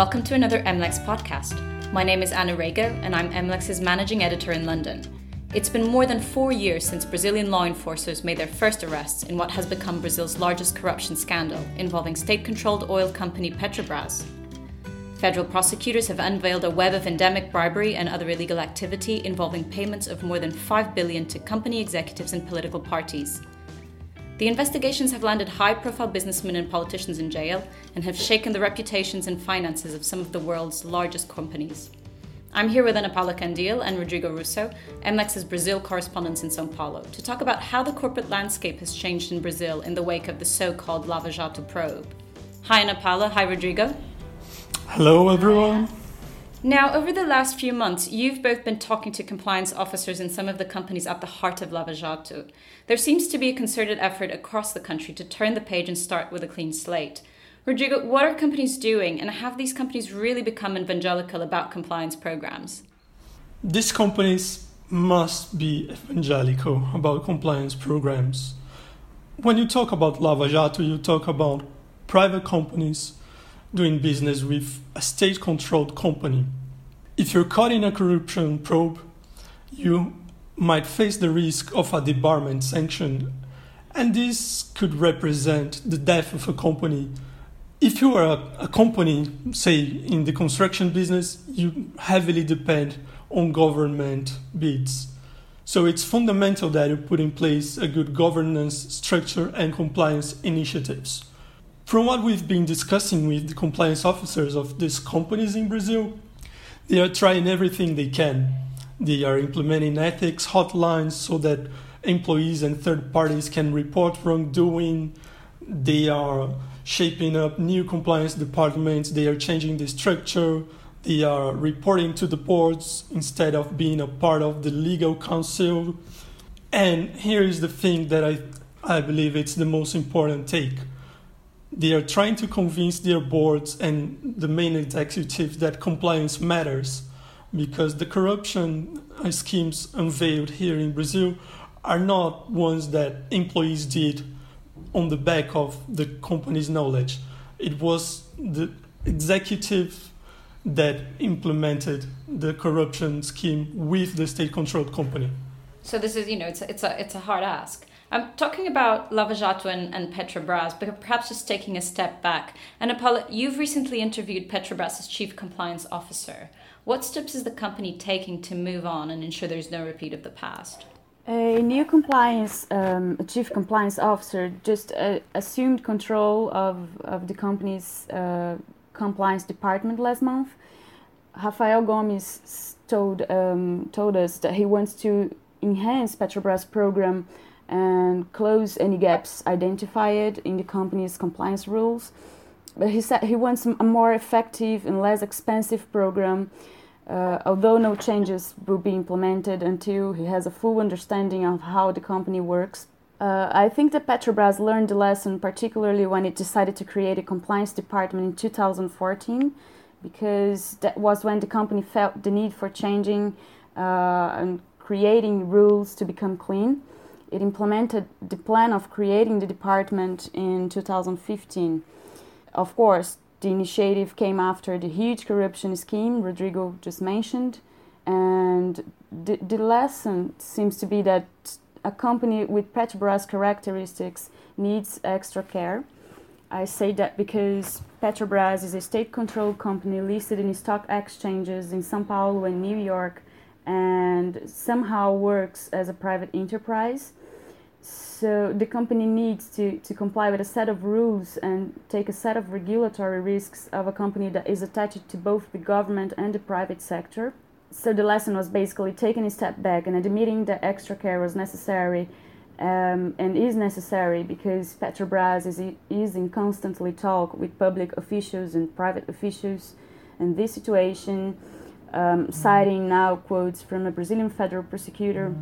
welcome to another MLEX podcast. My name is Ana Rego, and I'm MLEX's managing editor in London. It's been more than four years since Brazilian law enforcers made their first arrests in what has become Brazil's largest corruption scandal involving state controlled oil company Petrobras. Federal prosecutors have unveiled a web of endemic bribery and other illegal activity involving payments of more than 5 billion to company executives and political parties. The investigations have landed high profile businessmen and politicians in jail and have shaken the reputations and finances of some of the world's largest companies. I'm here with Ana Paula Candil and Rodrigo Russo, MLEX's Brazil correspondents in Sao Paulo, to talk about how the corporate landscape has changed in Brazil in the wake of the so called Lava Jato probe. Hi, Ana Paula. Hi, Rodrigo. Hello, everyone. Now, over the last few months, you've both been talking to compliance officers in some of the companies at the heart of Lava Jato. There seems to be a concerted effort across the country to turn the page and start with a clean slate. Rodrigo, what are companies doing, and have these companies really become evangelical about compliance programs? These companies must be evangelical about compliance programs. When you talk about Lava Jato, you talk about private companies doing business with a state controlled company. If you're caught in a corruption probe, you might face the risk of a debarment sanction, and this could represent the death of a company. If you are a, a company, say in the construction business, you heavily depend on government bids. So it's fundamental that you put in place a good governance structure and compliance initiatives. From what we've been discussing with the compliance officers of these companies in Brazil, they are trying everything they can. They are implementing ethics hotlines so that employees and third parties can report wrongdoing. They are shaping up new compliance departments. They are changing the structure. They are reporting to the boards instead of being a part of the legal counsel. And here is the thing that I, I believe it's the most important take they are trying to convince their boards and the main executives that compliance matters because the corruption uh, schemes unveiled here in Brazil are not ones that employees did on the back of the company's knowledge. It was the executive that implemented the corruption scheme with the state controlled company. So this is, you know, it's a, it's a, it's a hard ask. I'm talking about Lavajato and, and Petrobras, but perhaps just taking a step back. Ana Paula, you've recently interviewed Petrobras' chief compliance officer. What steps is the company taking to move on and ensure there's no repeat of the past? A new compliance um, chief compliance officer just uh, assumed control of, of the company's uh, compliance department last month. Rafael Gomes told um, told us that he wants to enhance Petrobras' program and close any gaps identified in the company's compliance rules. But he said he wants a more effective and less expensive program, uh, although no changes will be implemented until he has a full understanding of how the company works. Uh, I think that Petrobras learned the lesson, particularly when it decided to create a compliance department in 2014, because that was when the company felt the need for changing uh, and creating rules to become clean. It implemented the plan of creating the department in 2015. Of course, the initiative came after the huge corruption scheme Rodrigo just mentioned, and the, the lesson seems to be that a company with Petrobras characteristics needs extra care. I say that because Petrobras is a state controlled company listed in stock exchanges in Sao Paulo and New York and somehow works as a private enterprise. So the company needs to, to comply with a set of rules and take a set of regulatory risks of a company that is attached to both the government and the private sector. So the lesson was basically taking a step back and admitting that extra care was necessary um, and is necessary because Petrobras is, is in constantly talk with public officials and private officials. And this situation, um, citing now quotes from a Brazilian federal prosecutor,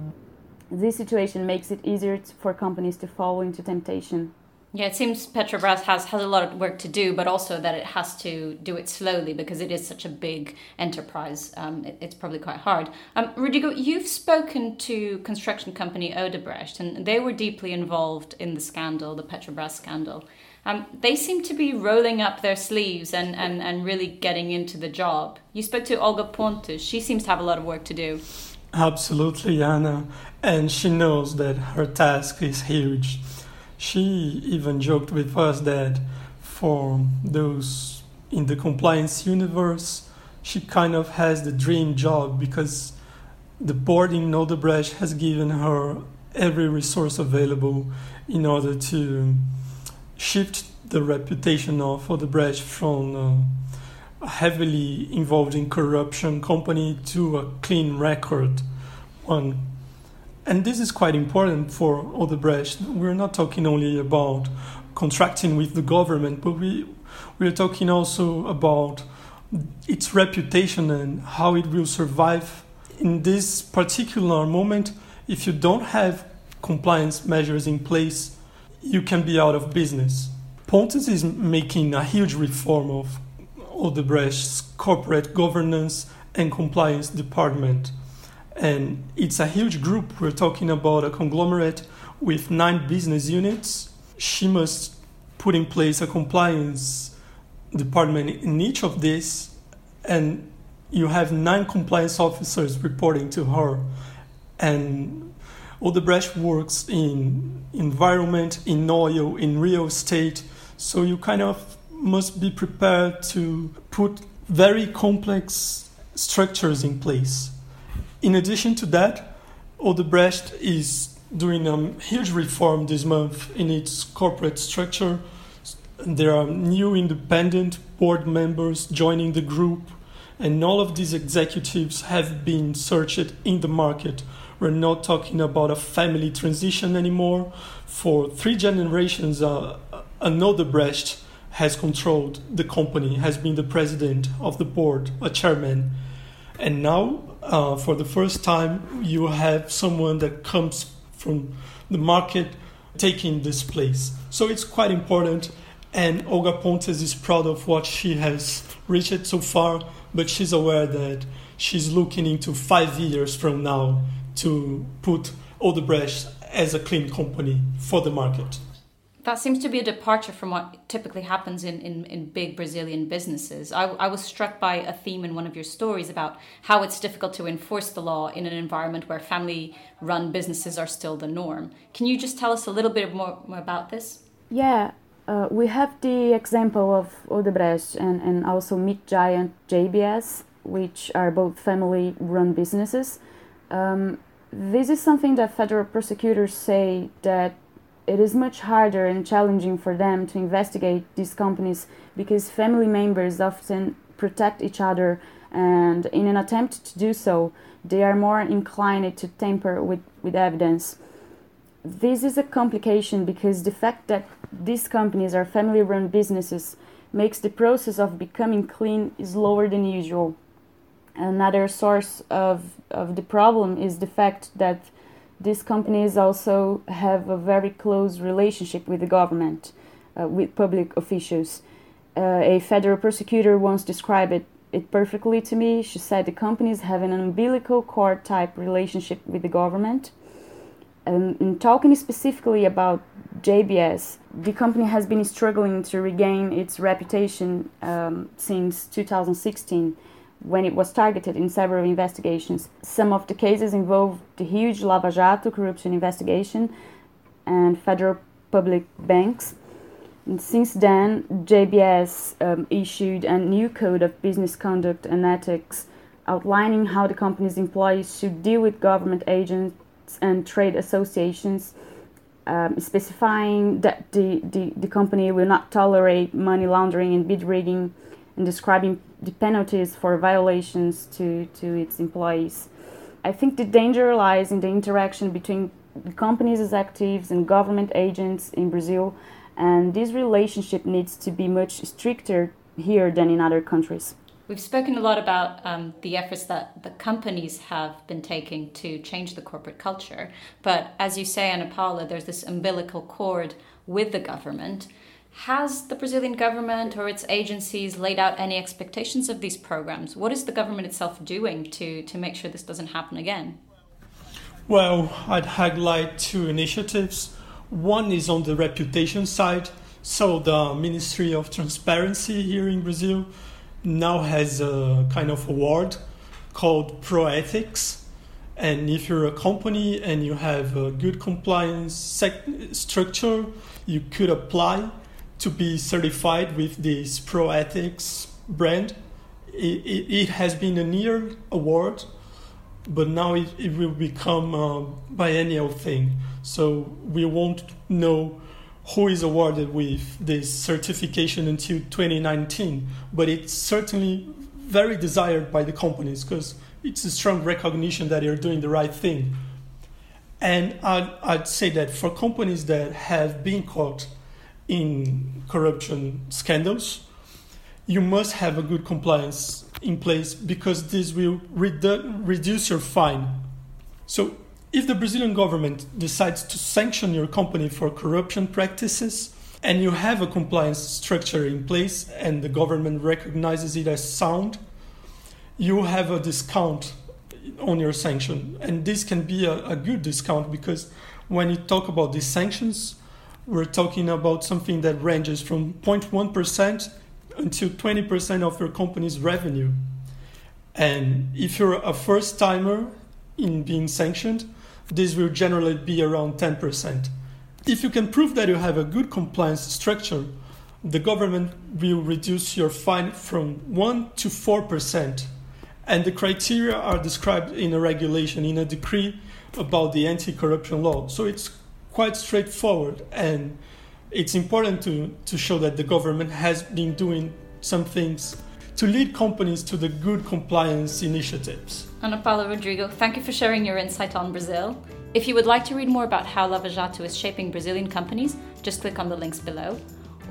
this situation makes it easier for companies to fall into temptation. Yeah, it seems Petrobras has, has a lot of work to do, but also that it has to do it slowly because it is such a big enterprise. Um, it, it's probably quite hard. Um, Rodrigo, you've spoken to construction company Odebrecht, and they were deeply involved in the scandal, the Petrobras scandal. Um, they seem to be rolling up their sleeves and, and, and really getting into the job. You spoke to Olga Pontes. She seems to have a lot of work to do. Absolutely, Anna. And she knows that her task is huge. She even joked with us that for those in the compliance universe, she kind of has the dream job because the board in Odebrecht has given her every resource available in order to shift the reputation of Odebrecht from uh, heavily involved in corruption company to a clean record one. And this is quite important for Odebrecht. We're not talking only about contracting with the government, but we we're talking also about its reputation and how it will survive in this particular moment. If you don't have compliance measures in place, you can be out of business. Pontes is making a huge reform of Odebrecht's corporate governance and compliance department. And it's a huge group. We're talking about a conglomerate with nine business units. She must put in place a compliance department in each of these, and you have nine compliance officers reporting to her. And Odebrecht works in environment, in oil, in real estate. So you kind of must be prepared to put very complex structures in place. In addition to that, Odebrecht is doing a huge reform this month in its corporate structure. There are new independent board members joining the group, and all of these executives have been searched in the market we're not talking about a family transition anymore. For three generations, uh, an Odebrecht has controlled the company, has been the president of the board, a chairman. And now, uh, for the first time, you have someone that comes from the market taking this place. So it's quite important. And Olga Pontes is proud of what she has reached so far, but she's aware that she's looking into five years from now to put Odebrecht as a clean company for the market. That seems to be a departure from what typically happens in, in, in big Brazilian businesses. I, I was struck by a theme in one of your stories about how it's difficult to enforce the law in an environment where family run businesses are still the norm. Can you just tell us a little bit more, more about this? Yeah, uh, we have the example of Odebrecht and, and also meat giant JBS, which are both family run businesses. Um, this is something that federal prosecutors say that it is much harder and challenging for them to investigate these companies because family members often protect each other and in an attempt to do so they are more inclined to tamper with, with evidence. This is a complication because the fact that these companies are family run businesses makes the process of becoming clean slower than usual. Another source of, of the problem is the fact that these companies also have a very close relationship with the government, uh, with public officials. Uh, a federal prosecutor once described it, it perfectly to me. She said the companies have an umbilical cord type relationship with the government. Um, and talking specifically about JBS, the company has been struggling to regain its reputation um, since 2016 when it was targeted in several investigations. Some of the cases involved the huge Lava Jato corruption investigation and federal public banks. And since then, JBS um, issued a new code of business conduct and ethics outlining how the company's employees should deal with government agents and trade associations, um, specifying that the, the, the company will not tolerate money laundering and bid rigging describing the penalties for violations to, to its employees. I think the danger lies in the interaction between the company's executives and government agents in Brazil, and this relationship needs to be much stricter here than in other countries. We've spoken a lot about um, the efforts that the companies have been taking to change the corporate culture. But as you say, Ana Paula, there's this umbilical cord with the government. Has the Brazilian government or its agencies laid out any expectations of these programs? What is the government itself doing to, to make sure this doesn't happen again? Well, I'd highlight two initiatives. One is on the reputation side. So the Ministry of Transparency here in Brazil now has a kind of award called Proethics. And if you're a company and you have a good compliance sec- structure, you could apply to be certified with this Pro Ethics brand. It, it, it has been a near award, but now it, it will become a biennial thing. So we won't know who is awarded with this certification until 2019, but it's certainly very desired by the companies because it's a strong recognition that you're doing the right thing. And I'd, I'd say that for companies that have been caught in corruption scandals, you must have a good compliance in place because this will redu- reduce your fine. So if the Brazilian government decides to sanction your company for corruption practices and you have a compliance structure in place and the government recognizes it as sound, you have a discount on your sanction. And this can be a, a good discount because when you talk about these sanctions, we're talking about something that ranges from 0.1% until 20% of your company's revenue. And if you're a first timer in being sanctioned, this will generally be around 10%. If you can prove that you have a good compliance structure, the government will reduce your fine from 1 to 4%. And the criteria are described in a regulation, in a decree about the anti corruption law. So it's quite straightforward. And it's important to, to show that the government has been doing some things to lead companies to the good compliance initiatives. Ana Paula Rodrigo, thank you for sharing your insight on Brazil. If you would like to read more about how Lava Jato is shaping Brazilian companies, just click on the links below.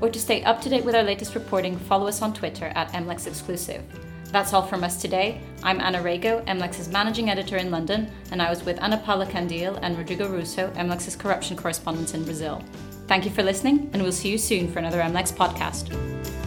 Or to stay up to date with our latest reporting, follow us on Twitter at MLEX Exclusive. That's all from us today. I'm Anna Rego, MLEX's managing editor in London, and I was with Ana Paula Candil and Rodrigo Russo, MLEX's corruption correspondents in Brazil. Thank you for listening, and we'll see you soon for another MLEX podcast.